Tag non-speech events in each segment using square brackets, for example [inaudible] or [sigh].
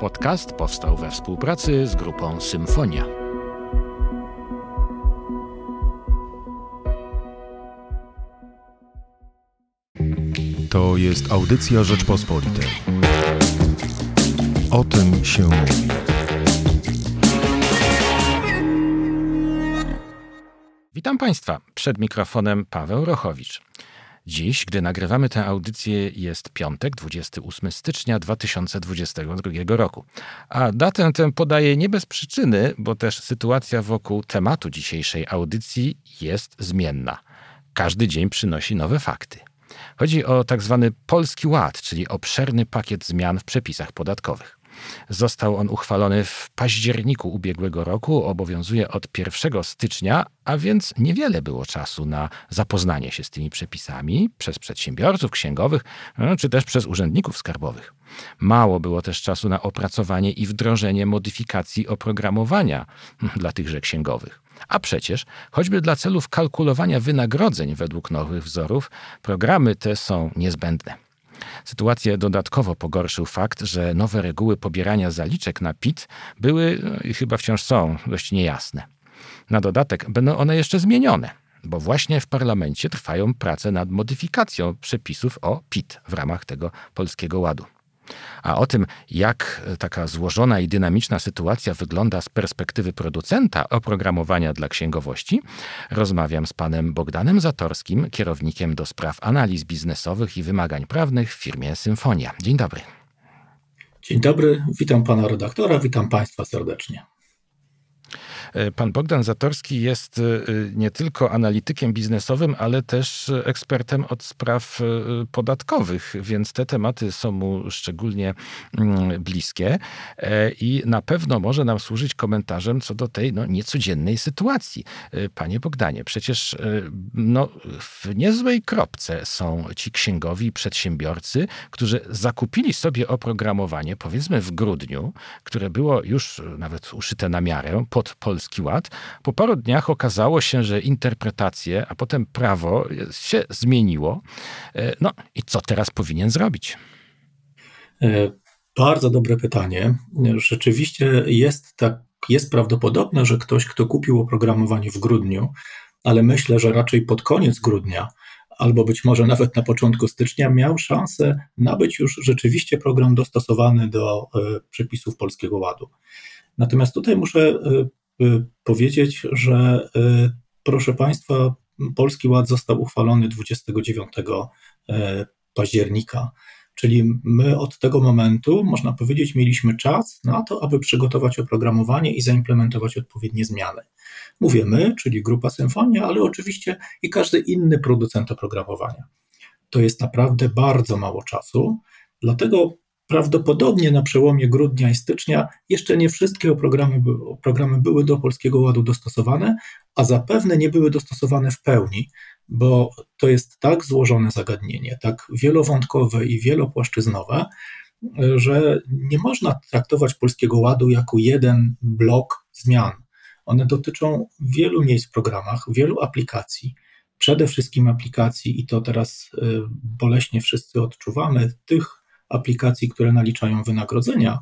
Podcast powstał we współpracy z grupą Symfonia. To jest audycja Rzeczpospolitej. O tym się mówi. Witam Państwa. Przed mikrofonem Paweł Rochowicz. Dziś, gdy nagrywamy tę audycję, jest piątek, 28 stycznia 2022 roku. A datę tę podaję nie bez przyczyny, bo też sytuacja wokół tematu dzisiejszej audycji jest zmienna. Każdy dzień przynosi nowe fakty. Chodzi o tak zwany Polski Ład, czyli obszerny pakiet zmian w przepisach podatkowych. Został on uchwalony w październiku ubiegłego roku, obowiązuje od 1 stycznia, a więc niewiele było czasu na zapoznanie się z tymi przepisami przez przedsiębiorców, księgowych no, czy też przez urzędników skarbowych. Mało było też czasu na opracowanie i wdrożenie modyfikacji oprogramowania dla tychże księgowych. A przecież, choćby dla celów kalkulowania wynagrodzeń według nowych wzorów, programy te są niezbędne. Sytuację dodatkowo pogorszył fakt, że nowe reguły pobierania zaliczek na PIT były no i chyba wciąż są dość niejasne. Na dodatek będą one jeszcze zmienione, bo właśnie w parlamencie trwają prace nad modyfikacją przepisów o PIT w ramach tego polskiego ładu. A o tym, jak taka złożona i dynamiczna sytuacja wygląda z perspektywy producenta oprogramowania dla księgowości, rozmawiam z panem Bogdanem Zatorskim, kierownikiem do spraw analiz biznesowych i wymagań prawnych w firmie Symfonia. Dzień dobry. Dzień dobry, witam pana redaktora, witam państwa serdecznie. E, pan Bogdan Zatorski jest e, nie tylko analitykiem biznesowym, ale też ekspertem od spraw e, podatkowych, więc te tematy są mu szczególnie mm, bliskie i na pewno może nam służyć komentarzem co do tej no, niecodziennej sytuacji. Panie Bogdanie, przecież no, w niezłej kropce są ci księgowi przedsiębiorcy, którzy zakupili sobie oprogramowanie, powiedzmy w grudniu, które było już nawet uszyte na miarę pod Polski Ład. Po paru dniach okazało się, że interpretacje, a potem prawo się zmieniło. E, no i co teraz powinien zrobić? E, bardzo dobre pytanie. Rzeczywiście jest tak, jest prawdopodobne, że ktoś, kto kupił oprogramowanie w grudniu, ale myślę, że raczej pod koniec grudnia, albo być może nawet na początku stycznia, miał szansę nabyć już rzeczywiście program dostosowany do e, przepisów Polskiego Ładu. Natomiast tutaj muszę powiedzieć, że y, proszę Państwa, Polski Ład został uchwalony 29 y, października. Czyli my od tego momentu, można powiedzieć, mieliśmy czas na to, aby przygotować oprogramowanie i zaimplementować odpowiednie zmiany. Mówię my, czyli grupa Symfonia, ale oczywiście i każdy inny producent oprogramowania. To jest naprawdę bardzo mało czasu, dlatego Prawdopodobnie na przełomie grudnia i stycznia jeszcze nie wszystkie programy, programy były do Polskiego Ładu dostosowane, a zapewne nie były dostosowane w pełni, bo to jest tak złożone zagadnienie, tak wielowątkowe i wielopłaszczyznowe, że nie można traktować Polskiego Ładu jako jeden blok zmian. One dotyczą wielu miejsc w programach, wielu aplikacji przede wszystkim aplikacji, i to teraz y, boleśnie wszyscy odczuwamy, tych aplikacji, które naliczają wynagrodzenia,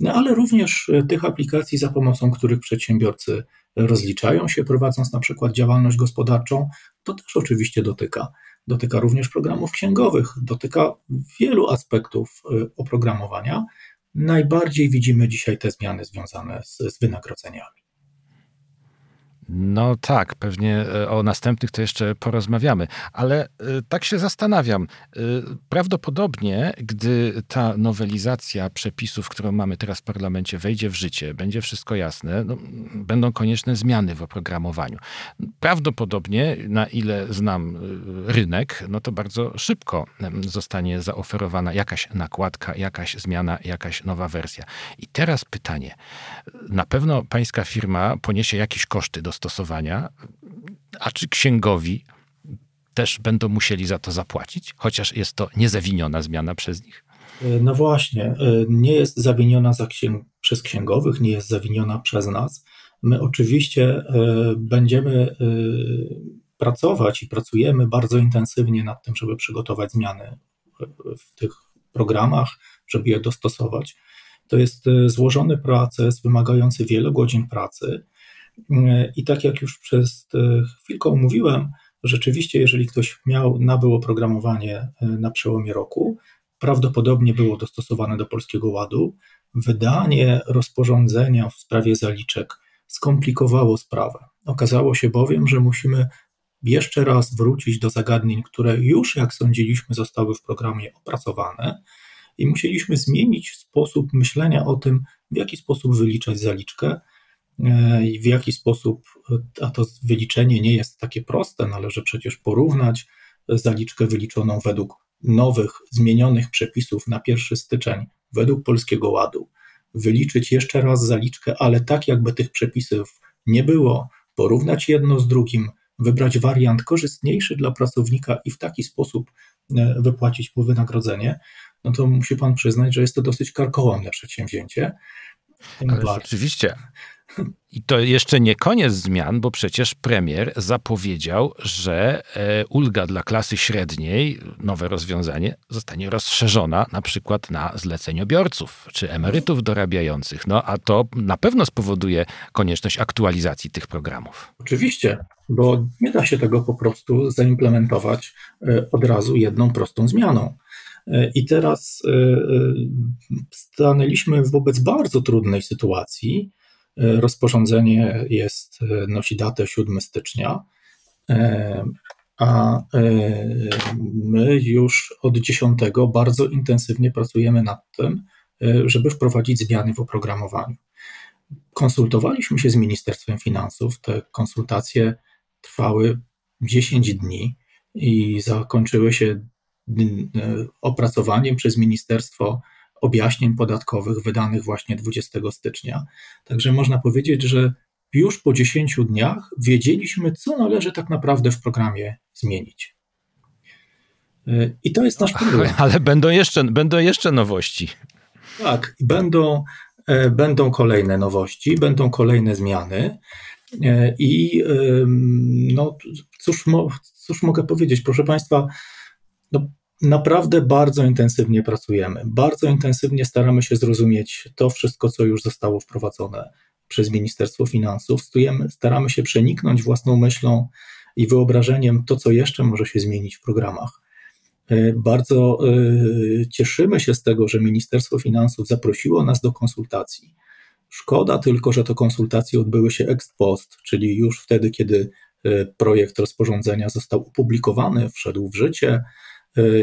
no ale również e, tych aplikacji, za pomocą których przedsiębiorcy rozliczają się, prowadząc na przykład działalność gospodarczą, to też oczywiście dotyka. Dotyka również programów księgowych, dotyka wielu aspektów e, oprogramowania. Najbardziej widzimy dzisiaj te zmiany związane z, z wynagrodzeniami. No tak, pewnie e, o następnych to jeszcze porozmawiamy, ale e, tak się zastanawiam. E, prawdopodobnie, gdy ta nowelizacja przepisów, którą mamy teraz w parlamencie, wejdzie w życie, będzie wszystko jasne, no, będą konieczne zmiany w oprogramowaniu. Prawdopodobnie, na ile znam rynek, no to bardzo szybko zostanie zaoferowana jakaś nakładka, jakaś zmiana, jakaś nowa wersja. I teraz pytanie. Na pewno pańska firma poniesie jakieś koszty do stosowania, a czy księgowi też będą musieli za to zapłacić, chociaż jest to niezawiniona zmiana przez nich? No właśnie, e, nie jest zawiniona księg przez księgowych, nie jest zawiniona przez nas. My oczywiście e, będziemy e, pracować i pracujemy bardzo intensywnie nad tym, żeby przygotować zmiany w tych programach, żeby je dostosować. To jest złożony proces wymagający wielu godzin pracy. I tak jak już przez chwilkę mówiłem, rzeczywiście, jeżeli ktoś miał, nabył oprogramowanie na przełomie roku, prawdopodobnie było dostosowane do Polskiego Ładu. Wydanie rozporządzenia w sprawie zaliczek skomplikowało sprawę. Okazało się bowiem, że musimy jeszcze raz wrócić do zagadnień, które już, jak sądziliśmy, zostały w programie opracowane i musieliśmy zmienić sposób myślenia o tym, w jaki sposób wyliczać zaliczkę e, i w jaki sposób, a to wyliczenie nie jest takie proste, należy przecież porównać zaliczkę wyliczoną według nowych, zmienionych przepisów na 1 styczeń według Polskiego Ładu, wyliczyć jeszcze raz zaliczkę, ale tak jakby tych przepisów nie było, porównać jedno z drugim, wybrać wariant korzystniejszy dla pracownika i w taki sposób e, wypłacić mu wynagrodzenie, no to musi pan przyznać, że jest to dosyć karkołomne przedsięwzięcie. Ale rzeczywiście, i to jeszcze nie koniec zmian, bo przecież premier zapowiedział, że e, ulga dla klasy średniej, nowe rozwiązanie, zostanie rozszerzona na przykład na zleceniobiorców czy emerytów dorabiających. No a to na pewno spowoduje konieczność aktualizacji tych programów. Oczywiście, bo nie da się tego po prostu zaimplementować e, od razu jedną prostą zmianą. E, I teraz stanęliśmy wobec bardzo trudnej sytuacji, Rozporządzenie jest, nosi datę 7 stycznia, e, a e, my już od 10 bardzo intensywnie pracujemy nad tym, e, żeby wprowadzić zmiany w oprogramowaniu. Konsultowaliśmy się z Ministerstwem Finansów. Te konsultacje trwały 10 dni i zakończyły się opracowaniem przez ministerstwo objaśnień podatkowych wydanych właśnie 20 stycznia. Także można powiedzieć, że już po 10 dniach wiedzieliśmy, co należy tak naprawdę w programie zmienić. I to jest nasz problem. [laughs] Ale będą jeszcze, będą jeszcze nowości. Tak, będą, e, będą kolejne nowości, będą kolejne zmiany. E, I no, cóż, cóż mogę powiedzieć? Proszę Państwa, no, naprawdę bardzo intensywnie pracujemy. Bardzo intensywnie staramy się zrozumieć to wszystko, co już zostało wprowadzone przez Ministerstwo Finansów. Stujemy, staramy się przeniknąć własną myślą i wyobrażeniem to, co jeszcze może się zmienić w programach. E, bardzo e, cieszymy się z tego, że Ministerstwo Finansów zaprosiło nas do konsultacji. Szkoda tylko, że te konsultacje odbyły się ex post, czyli już wtedy, kiedy e, projekt rozporządzenia został opublikowany, wszedł w życie,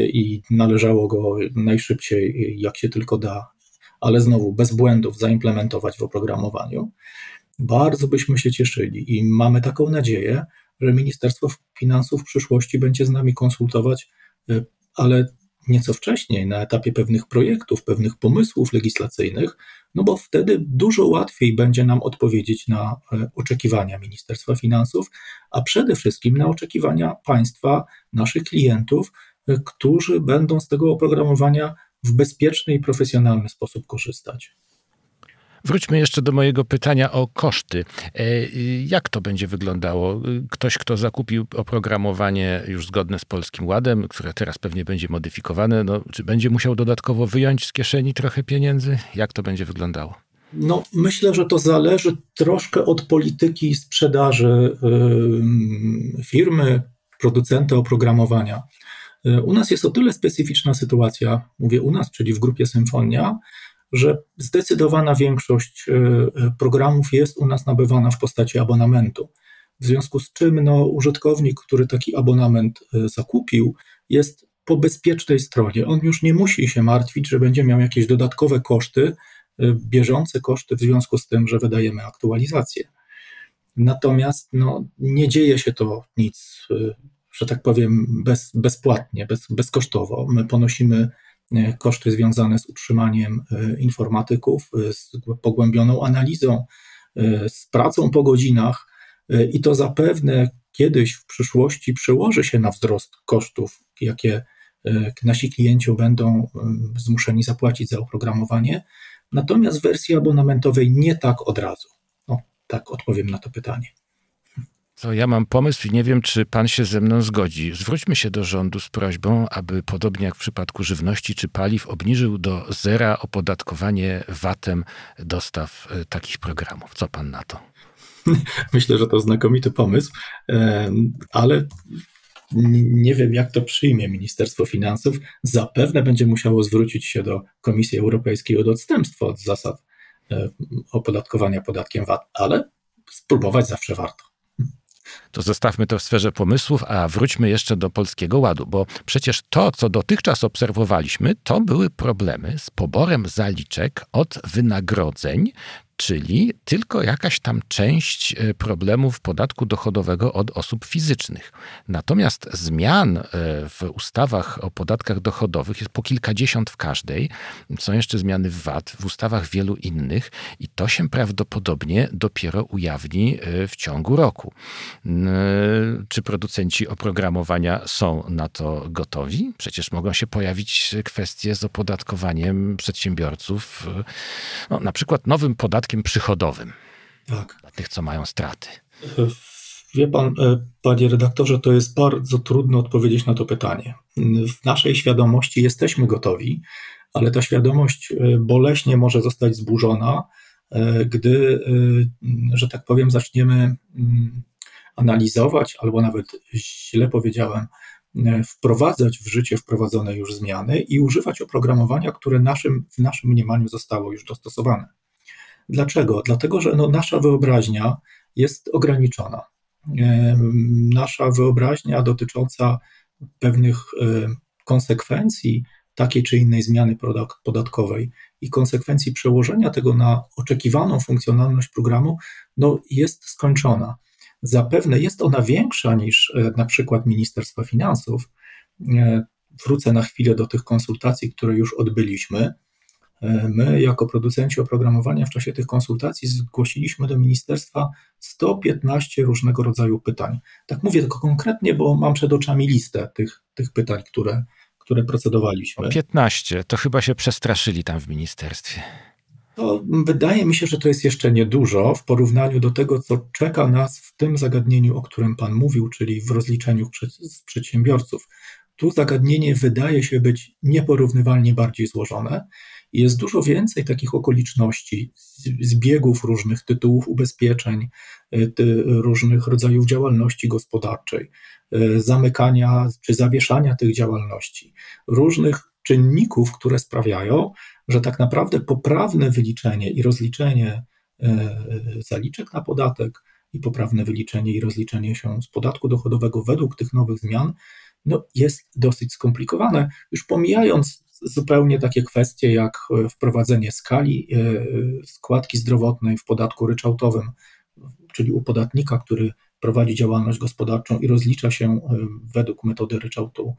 i należało go najszybciej, jak się tylko da, ale znowu bez błędów zaimplementować w oprogramowaniu. Bardzo byśmy się cieszyli i mamy taką nadzieję, że Ministerstwo Finansów w przyszłości będzie z nami konsultować, y, ale nieco wcześniej, na etapie pewnych projektów, pewnych pomysłów legislacyjnych, no bo wtedy dużo łatwiej będzie nam odpowiedzieć na y, oczekiwania Ministerstwa Finansów, a przede wszystkim na oczekiwania państwa, naszych klientów, którzy będą z tego oprogramowania w bezpieczny i profesjonalny sposób korzystać. Wróćmy jeszcze do mojego pytania o koszty. E, jak to będzie wyglądało? Ktoś, kto zakupił oprogramowanie już zgodne z Polskim Ładem, które teraz pewnie będzie modyfikowane, no, czy będzie musiał dodatkowo wyjąć z kieszeni trochę pieniędzy? Jak to będzie wyglądało? No, myślę, że to zależy troszkę od polityki sprzedaży yy, firmy, producenta oprogramowania. E, u nas jest o tyle specyficzna sytuacja, mówię u nas, czyli w grupie Symfonia, że zdecydowana większość e, e, programów jest u nas nabywana w postaci abonamentu. W związku z czym no, użytkownik, który taki abonament zakupił, jest po bezpiecznej stronie. On już nie musi się martwić, że będzie miał jakieś dodatkowe koszty, bieżące koszty w związku z tym, że wydajemy aktualizację. Natomiast no, nie dzieje się to nic że tak powiem, bez, bezpłatnie, bez, bezkosztowo. My ponosimy e, koszty związane z utrzymaniem e, informatyków, e, z pogłębioną analizą, z pracą po godzinach i to zapewne kiedyś w przyszłości przełoży się na wzrost kosztów, jakie nasi klienci będą zmuszeni zapłacić za oprogramowanie. Natomiast w wersji abonamentowej nie tak od razu. No, tak odpowiem na to pytanie. To ja mam pomysł i nie wiem, czy pan się ze mną zgodzi. Zwróćmy się do rządu z prośbą, aby podobnie jak w przypadku żywności czy paliw, obniżył do zera opodatkowanie VAT-em dostaw e, takich programów. Co pan na to? [laughs] Myślę, że to znakomity pomysł, ale nie wiem, jak to przyjmie Ministerstwo Finansów. Zapewne będzie musiało zwrócić się do Komisji Europejskiej o odstępstwo od zasad e, opodatkowania podatkiem VAT, ale spróbować zawsze warto. To zostawmy to w sferze pomysłów, a wróćmy jeszcze do Polskiego Ładu, bo przecież to, co dotychczas obserwowaliśmy, to były problemy z poborem zaliczek od wynagrodzeń czyli tylko jakaś tam część e, problemów podatku dochodowego od osób fizycznych. Natomiast zmian e, w ustawach o podatkach dochodowych jest po kilkadziesiąt w każdej. Są jeszcze zmiany w VAT, w ustawach wielu innych i to się prawdopodobnie dopiero ujawni e, w ciągu roku. Czy producenci oprogramowania są na to gotowi? Przecież mogą się pojawić kwestie z opodatkowaniem przedsiębiorców, no, na przykład nowym podatkiem przychodowym. Tak. Dla tych, co mają straty. Wie pan, e, panie redaktorze, to jest bardzo trudno odpowiedzieć na to pytanie. W naszej świadomości jesteśmy gotowi, ale ta świadomość e, boleśnie może zostać zburzona, e, gdy, że tak powiem, zaczniemy mm, analizować, albo nawet źle powiedziałem, wprowadzać w życie wprowadzone już zmiany i używać oprogramowania, które naszym, w naszym mniemaniu zostało już dostosowane. Dlaczego? Dlatego, że no, nasza wyobraźnia jest ograniczona. Nasza wyobraźnia dotycząca pewnych konsekwencji takiej czy innej zmiany podatkowej i konsekwencji przełożenia tego na oczekiwaną funkcjonalność programu no, jest skończona. Zapewne jest ona większa niż e, na przykład Ministerstwa Finansów. E, wrócę na chwilę do tych konsultacji, które już odbyliśmy. My, jako producenci oprogramowania, w czasie tych konsultacji zgłosiliśmy do ministerstwa 115 różnego rodzaju pytań. Tak mówię tylko konkretnie, bo mam przed oczami listę tych, tych pytań, które, które procedowaliśmy. 15, to chyba się przestraszyli tam w ministerstwie. To wydaje mi się, że to jest jeszcze niedużo w porównaniu do tego, co czeka nas w tym zagadnieniu, o którym Pan mówił, czyli w rozliczeniu z przedsiębiorców. Tu zagadnienie wydaje się być nieporównywalnie bardziej złożone jest dużo więcej takich okoliczności, zbiegów różnych tytułów ubezpieczeń, y, różnych rodzajów działalności gospodarczej, y, zamykania czy zawieszania tych działalności, różnych czynników, które sprawiają, że tak naprawdę poprawne wyliczenie i rozliczenie y, zaliczek na podatek i poprawne wyliczenie i rozliczenie się z podatku dochodowego według tych nowych zmian no, jest dosyć skomplikowane. Już pomijając zupełnie takie kwestie jak e, wprowadzenie skali e, składki zdrowotnej w podatku ryczałtowym, czyli u podatnika, który prowadzi działalność gospodarczą i rozlicza się e, według metody ryczałtu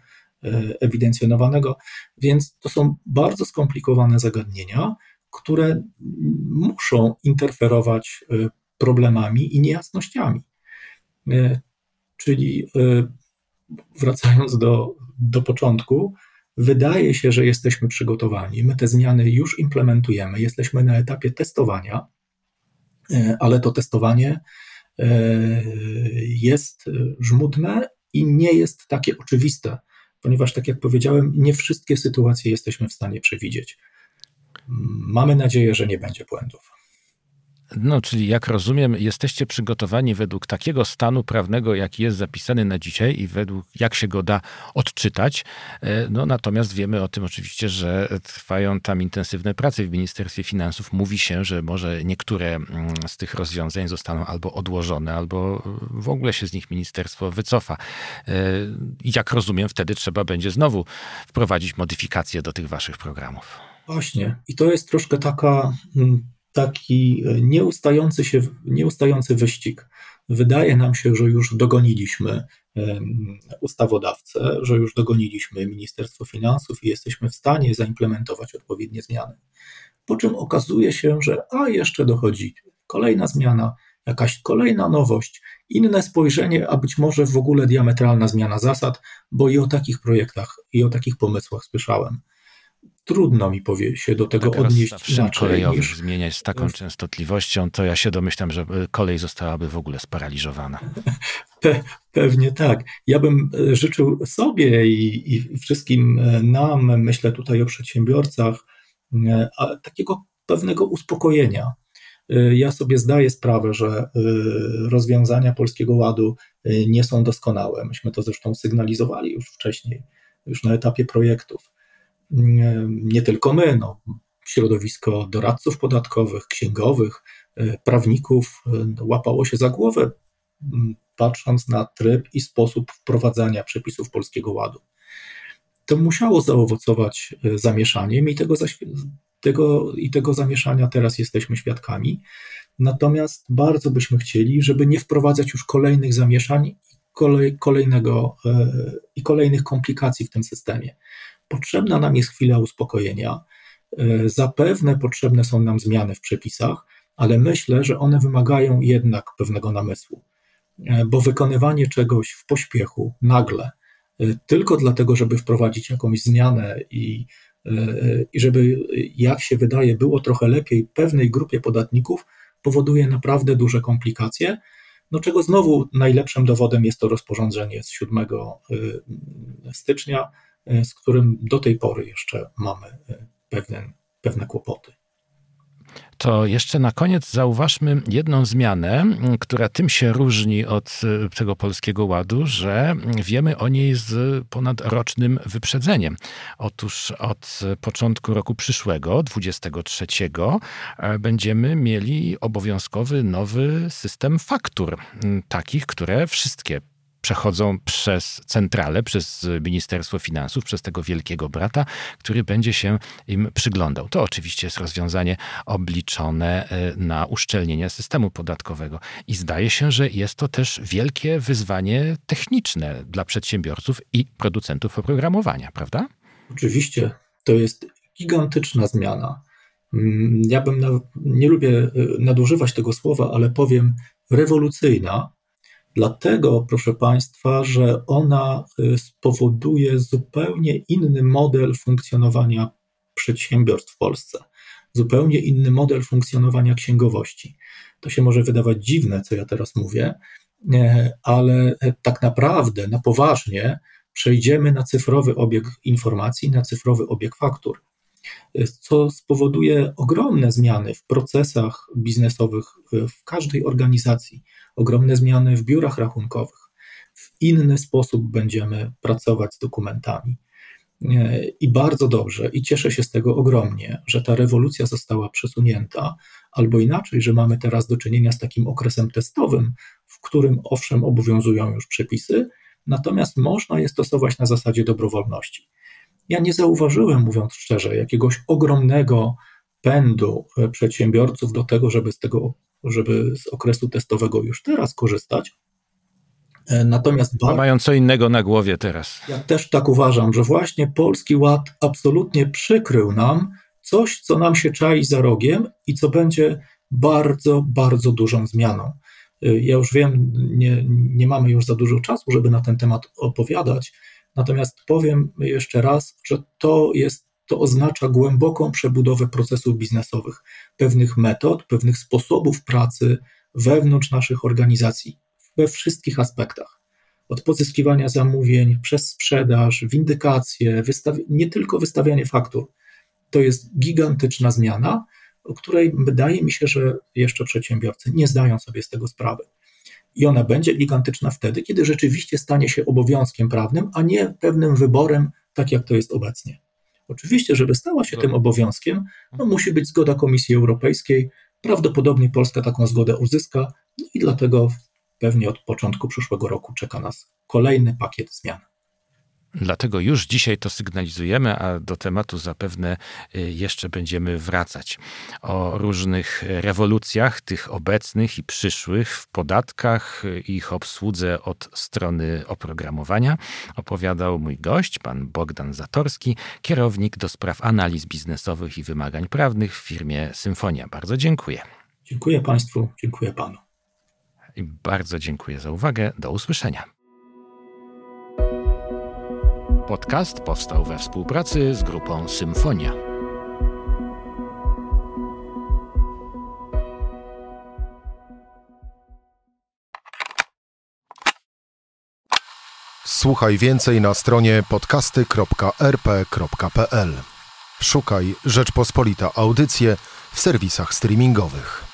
ewidencjonowanego. Więc to są bardzo skomplikowane zagadnienia, które muszą interferować problemami i niejasnościami. Czyli wracając do, do początku, Wydaje się, że jesteśmy przygotowani. My te zmiany już implementujemy. Jesteśmy na etapie testowania, e, ale to testowanie e, jest żmudne i nie jest takie oczywiste, ponieważ, tak jak powiedziałem, nie wszystkie sytuacje jesteśmy w stanie przewidzieć. Mamy nadzieję, że nie będzie błędów. No, czyli jak rozumiem, jesteście przygotowani według takiego stanu prawnego, jaki jest zapisany na dzisiaj i według jak się go da odczytać. E, no, natomiast wiemy o tym oczywiście, że trwają tam intensywne prace w Ministerstwie Finansów. Mówi się, że może niektóre mm, z tych rozwiązań zostaną albo odłożone, albo w ogóle się z nich ministerstwo wycofa. E, jak rozumiem, wtedy trzeba będzie znowu wprowadzić modyfikacje do tych waszych programów. Właśnie. I to jest troszkę taka mm, taki e, nieustający, się, nieustający wyścig. Wydaje nam się, że już dogoniliśmy ustawodawcę, że już dogoniliśmy Ministerstwo Finansów i jesteśmy w stanie zaimplementować odpowiednie zmiany. Po czym okazuje się, że a jeszcze dochodzi kolejna zmiana, jakaś kolejna nowość, inne spojrzenie, a być może w ogóle diametralna zmiana zasad, bo i o takich projektach, i o takich pomysłach słyszałem. Trudno mi powie się do tego tak odnieść inaczej. kolejowym niż... zmieniać z taką częstotliwością, to ja się domyślam, że kolej zostałaby w ogóle sparaliżowana. [laughs] Pe pewnie tak. Ja bym e, życzył sobie i, i wszystkim e, nam, myślę tutaj o przedsiębiorcach, e, takiego pewnego uspokojenia. Ja sobie zdaję sprawę, że rozwiązania Polskiego Ładu nie są doskonałe. Myśmy to zresztą sygnalizowali już wcześniej, już na etapie projektów nie tylko my, no, środowisko doradców podatkowych, księgowych, e, prawników e, łapało się za głowę, patrząc na tryb i sposób wprowadzania przepisów Polskiego Ładu. To musiało zaowocować e, zamieszaniem i tego, tego, i tego zamieszania teraz jesteśmy świadkami. Natomiast bardzo byśmy chcieli, żeby nie wprowadzać już kolejnych zamieszań i kolej, kolejnego, i kolejnych komplikacji w tym systemie. Potrzebna nam jest chwila uspokojenia. E, zapewne potrzebne są nam zmiany w przepisach, ale myślę, że one wymagają jednak pewnego namysłu, e, bo wykonywanie czegoś w pośpiechu, nagle, e, tylko dlatego, żeby wprowadzić jakąś zmianę i, i żeby, jak się wydaje, było trochę lepiej pewnej grupie podatników, powoduje naprawdę duże komplikacje. No czego znowu najlepszym dowodem jest to rozporządzenie z 7 stycznia, z którym do tej pory jeszcze mamy e, pewne, pewne kłopoty. To jeszcze na koniec zauważmy jedną zmianę, która tym się różni od e, tego polskiego ładu, że wiemy o niej z ponadrocznym wyprzedzeniem. Otóż od początku roku przyszłego, 23, będziemy mieli obowiązkowy nowy system faktur, takich, które wszystkie przechodzą przez centralę, przez Ministerstwo Finansów, przez tego wielkiego brata, który będzie się im przyglądał. To oczywiście jest rozwiązanie obliczone e, na uszczelnienie systemu podatkowego. I zdaje się, że jest to też wielkie wyzwanie techniczne dla przedsiębiorców i producentów oprogramowania, prawda? Oczywiście. To jest gigantyczna zmiana. Mm, ja bym, nie lubię e, nadużywać tego słowa, ale powiem rewolucyjna, Dlatego, proszę Państwa, że ona y, spowoduje zupełnie inny model funkcjonowania przedsiębiorstw w Polsce, zupełnie inny model funkcjonowania księgowości. To się może wydawać dziwne, co ja teraz mówię, e, ale e, tak naprawdę na poważnie przejdziemy na cyfrowy obieg informacji, na cyfrowy obieg faktur, co spowoduje ogromne zmiany w procesach biznesowych w każdej organizacji ogromne zmiany w biurach rachunkowych. W inny sposób będziemy pracować z dokumentami. E, I bardzo dobrze, i cieszę się z tego ogromnie, że ta rewolucja została przesunięta, albo inaczej, że mamy teraz do czynienia z takim okresem testowym, w którym owszem obowiązują już przepisy, natomiast można je stosować na zasadzie dobrowolności. Ja nie zauważyłem, mówiąc szczerze, jakiegoś ogromnego pędu e, przedsiębiorców do tego, żeby z tego żeby z okresu testowego już teraz korzystać. E, natomiast ba- mają co innego na głowie teraz. Ja też tak uważam, że właśnie Polski Ład absolutnie przykrył nam coś, co nam się czai za rogiem i co będzie bardzo, bardzo dużą zmianą. E, ja już wiem, nie, nie mamy już za dużo czasu, żeby na ten temat opowiadać, natomiast powiem jeszcze raz, że to jest to oznacza głęboką przebudowę procesów biznesowych, pewnych metod, pewnych sposobów pracy wewnątrz naszych organizacji we wszystkich aspektach. Od pozyskiwania zamówień, przez sprzedaż, windykację, nie tylko wystawianie faktur. To jest gigantyczna zmiana, o której wydaje mi się, że jeszcze przedsiębiorcy nie zdają sobie z tego sprawy. I ona będzie gigantyczna wtedy, kiedy rzeczywiście stanie się obowiązkiem prawnym, a nie pewnym wyborem, tak jak to jest obecnie. Oczywiście, żeby stała się tym obowiązkiem, no musi być zgoda Komisji Europejskiej. Prawdopodobnie Polska taką zgodę uzyska no i dlatego pewnie od początku przyszłego roku czeka nas kolejny pakiet zmian. Dlatego już dzisiaj to sygnalizujemy, a do tematu zapewne y, jeszcze będziemy wracać. O różnych rewolucjach, tych obecnych i przyszłych w podatkach, y, ich obsłudze od strony oprogramowania opowiadał mój gość, pan Bogdan Zatorski, kierownik do spraw analiz biznesowych i wymagań prawnych w firmie Symfonia. Bardzo dziękuję. Dziękuję Państwu, dziękuję Panu. I bardzo dziękuję za uwagę. Do usłyszenia. Podcast powstał we współpracy z grupą Symfonia. Słuchaj więcej na stronie podcasty.rp.pl. Szukaj Rzeczpospolita Audycje w serwisach streamingowych.